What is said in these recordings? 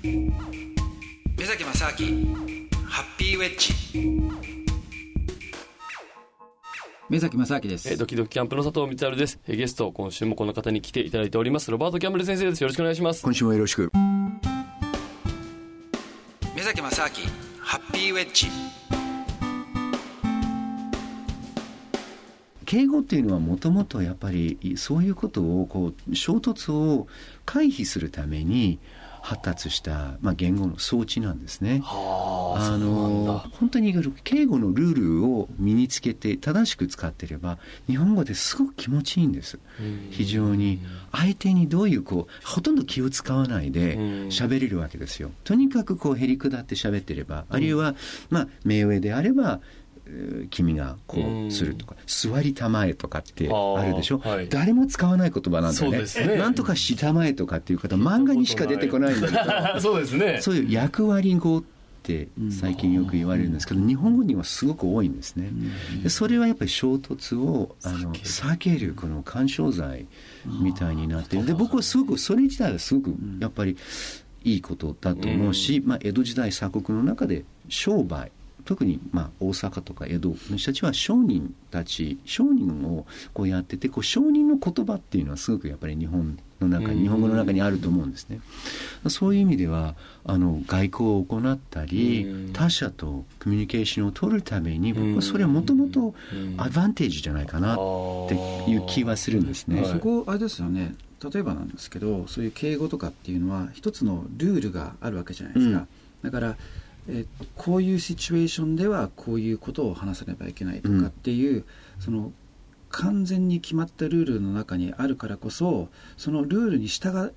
目崎正明ハッピーウェッジ目崎正明ですえードキドキキャンプの佐藤光晴です。えーゲスト、今週もこの方に来ていただいております。ロバート・キャンベル先生です。よろしくお願いします。今週もよろしく目崎正明ハッピーウェッジ敬語っていうのはもともとやっぱりそういうことをこう衝突を回避するために発達した、まあ、言語の装置なんですね。はあ、のだ。本当に敬語のルールを身につけて正しく使っていれば日本語ですごく気持ちいいんです。非常に。相手にどういうこうほとんど気を使わないでうん。喋れるわけですよ。とにかくこうへりくだって喋ってればあるいはまあ目上であればえー君がこうするとか、座りたまえとかってあるでしょ、はい。誰も使わない言葉なんだよね。ね。なんとかしたまえとかっていう方漫画にしか出てこないんだけど。そうですね。そういう役割語って最近よく言われるんですけど、日本語にはすごく多いんですね。でそれはやっぱり衝突をあの避ける。この干渉剤みたいになって。で、僕はすごく、それ自体はすごくやっぱりいいことだと思うし、まあ、江戸時代鎖国の中で商売、特にまあ大阪とか江戸の人たちは商人たち商人をこうやっててこう商人の言葉っていうのはすごくやっぱり日本の中に日本語の中にあると思うんですね。そういう意味ではあの外交を行ったりうん。他者とコミュニケーションを取るために僕うん。はそれはもともとうん。アドバンテージじゃないかなっていう気はするんですね。はいそこあれですよね。例えばなんですけどそういう敬語とかっていうのは一つのルールがあるわけじゃないですか、うん。だから、えーこういうシチュエーションではこういうことを話さねばいけないとかっていう、その完全に決まったルールの中にあるからこそそのルールに従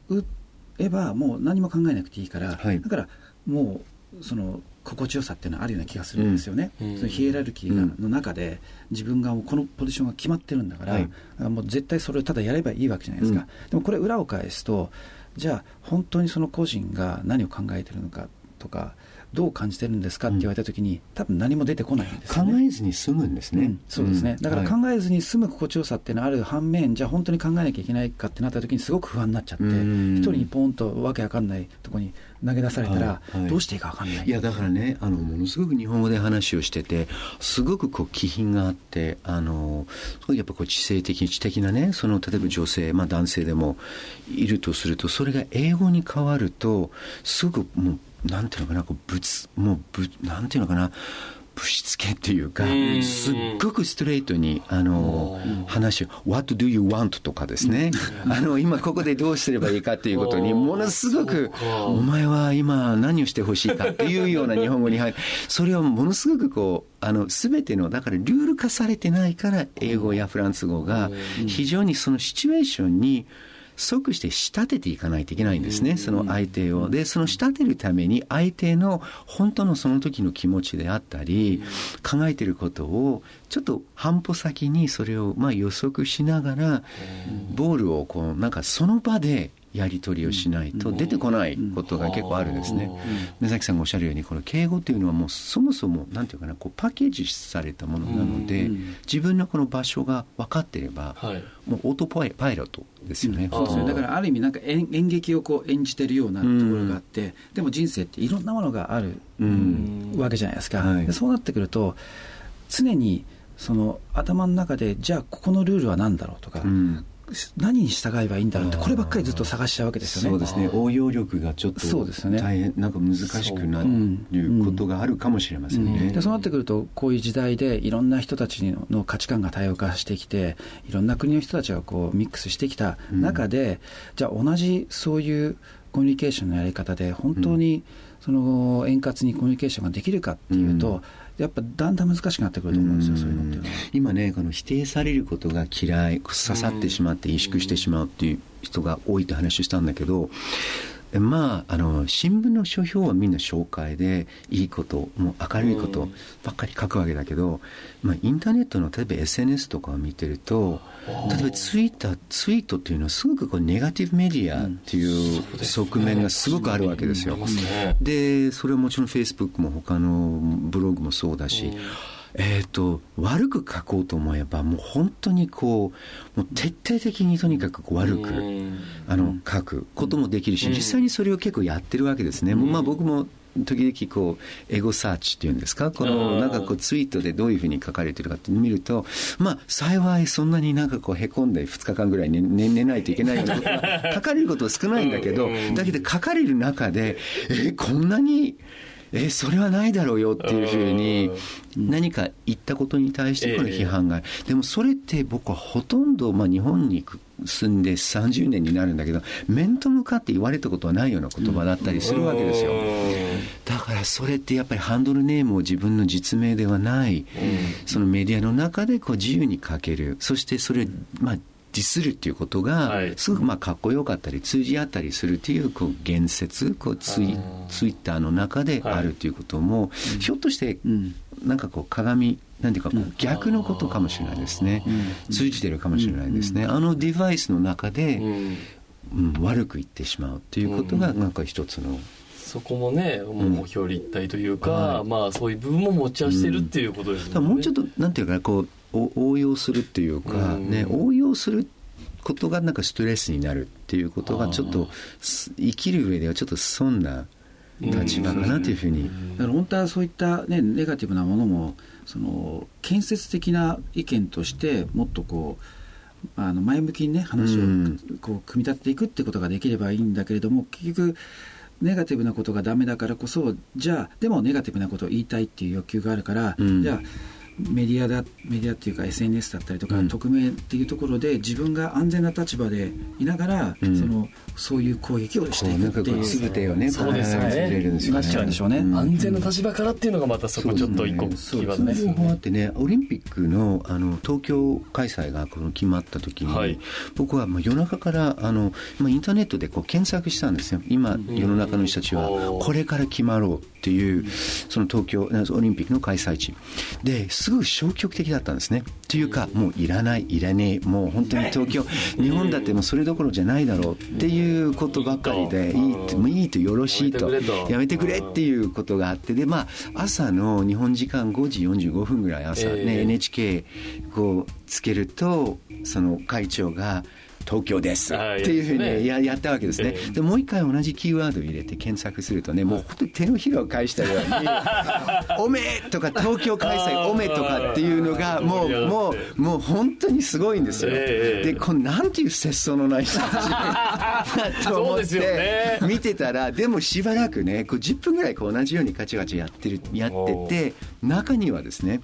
えばもう何も考えなくていいから、はい。だからもうその心地よさっていうのはあるような気がするんですよね、うん。そのヒエラルキーがうんの中で自分がもうこのポジションが決まってるんだから、はい。あもう絶対それをただやればいいわけじゃないですか、でもこれ裏を返すとじゃあ本当にその個人が何を考えてるのかとかどう感じてるんですかって言われた時に、多分何も出てこないんですね。えずに済むんですね。うんそうですね、だからはい。考えずに済む心地よさっていうのはある反面じゃあ本当に考えなきゃいけないかってなった時にすごく不安になっちゃってうん。一人にポンとわけわかんないとこに投げ出されたらはいはい。どうしていいかわかんない。いやだからねあのものすごく日本語で話をしててすごくこう気品があってあのやっぱこう知性的知的なねその例えば女性、まあ、男性でもいるとするとそれが英語に変わるとすごくもうなんていうのかなこう物もうぶなんていうのかなぶしつけっていうかうん。すっごくストレートにあの話を「What do you want?」とかですね。あの今ここでどうすればいいかっていうことに ものすごく「お前は今何をしてほしいか」っていうような日本語に入る。それはものすごくこうあの全てのだからルール化されてないから英語やフランス語が非常にそのシチュエーションに即して仕立てていかないといけないんですね、その相手を。で、その仕立てるために相手の本当のその時の気持ちであったり、考えてることをちょっと半歩先にそれをまあ予測しながら、ボールをこうなんかその場でやり取りをしないと出てこないことが結構あるんですね。目崎さんがおっしゃるようにこの敬語っていうのはもうそもそもなん。ていうかなこうパッケージされたものなので自分のこの場所が分かっていればはい。もうオートパイパイロットですよね。そうですね、だからある意味なんか演演劇をこう演じてるようなところがあって、でも人生っていろんなものがあるうん。わけじゃないですか、はい。でそうなってくると常にその頭の中でじゃあここのルールは何だろうとか、うん何に従えばいいんだろうってこればっかりずっと探しちゃうわけですよね。そうですね。応用力がちょっとそうですよね。大変なんか難しくなることがあるかもしれませんね。でそうなってくるとこういう時代でいろんな人たちの価値観が多様化してきていろんな国の人たちがこうミックスしてきた中で、じゃあ同じそういうコミュニケーションのやり方で本当にその円滑にコミュニケーションができるかっていうと、やっぱだんだん難しくなってくると思うんですよ、そういうのって。今ねこの否定されることが嫌い刺さってしまって萎縮してしまうっていう人が多いって話をしたんだけどえまああの新聞の書評はみんな紹介でいいこともう明るいことばっかり書くわけだけど、まあ、インターネットの例えば SNS とかを見てると例えばツイッターツイートっていうのはすごくこうネガティブメディアっていう側面がすごくあるわけですよ。でそれはもちろんフェイスブックも他のブログもそうだし、えっ、と悪く書こうと思えばもう本当にこうもう徹底的にとにかくこう悪く、うんあの書くこともできるし、うん。実際にそれを結構やってるわけですね、まあ、僕も時々こうエゴサーチっていうんですか？こあのーなんかこうツイートでどういうふうに書かれてるかって見るとまあ幸いそんなになんかこうへこんで2日間ぐらい寝寝寝ないといけないようなことが書かれることは少ないんだけどうん。だけど書かれる中でえこんなにえそれはないだろうよっていうふうに何か言ったことに対してこの批判が、でもそれって僕はほとんど、まあ、日本に住んで30年になるんだけど面と向かって言われたことはないような言葉だったりするわけですよ。だからそれってやっぱりハンドルネームを自分の実名ではない、そのメディアの中でこう自由に書ける。そしてそれを、まあ、ディスるっていうことがはい。すごくまあかっこよかったり通じ合ったりするっていうこう言説こうツイツイッターの中であるっていうことも、ひょっとしてうん。なんかこう鏡なんていうかこう逆のことかもしれないですね、通じてるかもしれないですね、あのデバイスの中で、うん。うん悪く言ってしまうっていうことがなんか一つの、そこもね、もう目標立体というか、はい。まあそういう部分も持ち合わせてるっていうことですね。もうちょっとなんていうかこうお応用するっていうか、うん。ね応用することがなんかストレスになるっていうことがちょっとす生きる上ではちょっと損な立場かなというふうに、だから本当はそういった、ね、ネガティブなものもその建設的な意見としてもっとこうあの前向きにね話をうん。こう組み立てていくってことができればいいんだけれども結局ネガティブなことがダメだからこそじゃあでもネガティブなことを言いたいっていう欲求があるから、うん。じゃあメディアだメディアっていうか SNS だったりとか、うん。匿名っていうところで自分が安全な立場でいながら、うん。そのそういう攻撃をしこていくっていう。うなんかこうつぶてをねそうですよね。こうやってくれるんですよね。なっちゃうんでしょうね。ん。安全な立場からっていうのがまたそこちょっと一個キそうーワードですよ両方あね。ってねオリンピックのあの東京開催がこの決まった時に、はい。僕はまあ夜中からあの、まあ、インターネットでこう検索したんですよ。今世の中の人たちはこれから決まろうっていうその東京オリンピックの開催地。ですごく消極的だったんですね。というかもういらないいらねえ。もう本当に東京日本だってもうそれどころじゃないだろう。っていうことばっかりでいいもういいとよろしいと。やめてくれっていうことがあって。でまあ朝の日本時間5時45分ぐらい朝ね、ええ NHK こうつけるとその会長が東京です。っていうふういいですねにややったわけですね、ええ。でもう一回同じキーワードを入れて検索するとねもう本当に手のひらを返したように「おめえ!」とか「東京開催おめ」とかっていうのがもうもうもう本当にすごいんですよ、ええでこのなんていう節操のない人たちと思って 見てたらでもしばらくねこう10分ぐらいこう同じようにガチガチやってるやってて中にはですね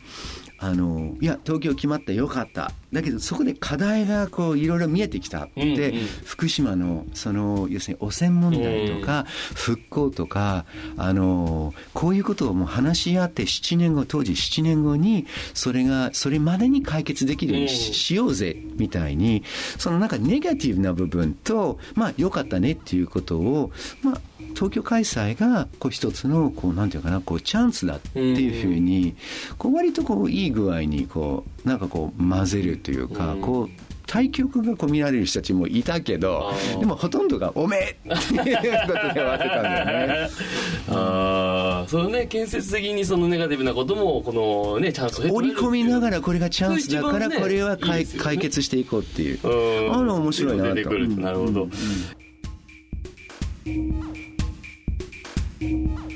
あのいや東京決まったよかった。だけどそこで課題がこういろいろ見えてきたって、うんうん。福島のその要するに汚染問題とか、復興とかあのこういうことをもう話し合って7年後当時7年後にそれがそれまでに解決できるようにし,、ようぜみたいにそのなんかネガティブな部分とまあ良かったねっていうことをまあ東京開催がこう一つのこうなんていうかなこうチャンスだっていうふうにこう割とこういい具合にこうなんかこう混ぜるというか、うん。こう対局がこう見られる人たちもいたけどでもほとんどが「おめえ!」っていうことで終わってたんだよね。ああ、そのね、建設的にそのネガティブなことも、このね、チャンスを織り込みながら、らこれがチャンスだからこれは解解決していこうっていう。うん。あの面白いなと。出てくるなるほど。Thank you.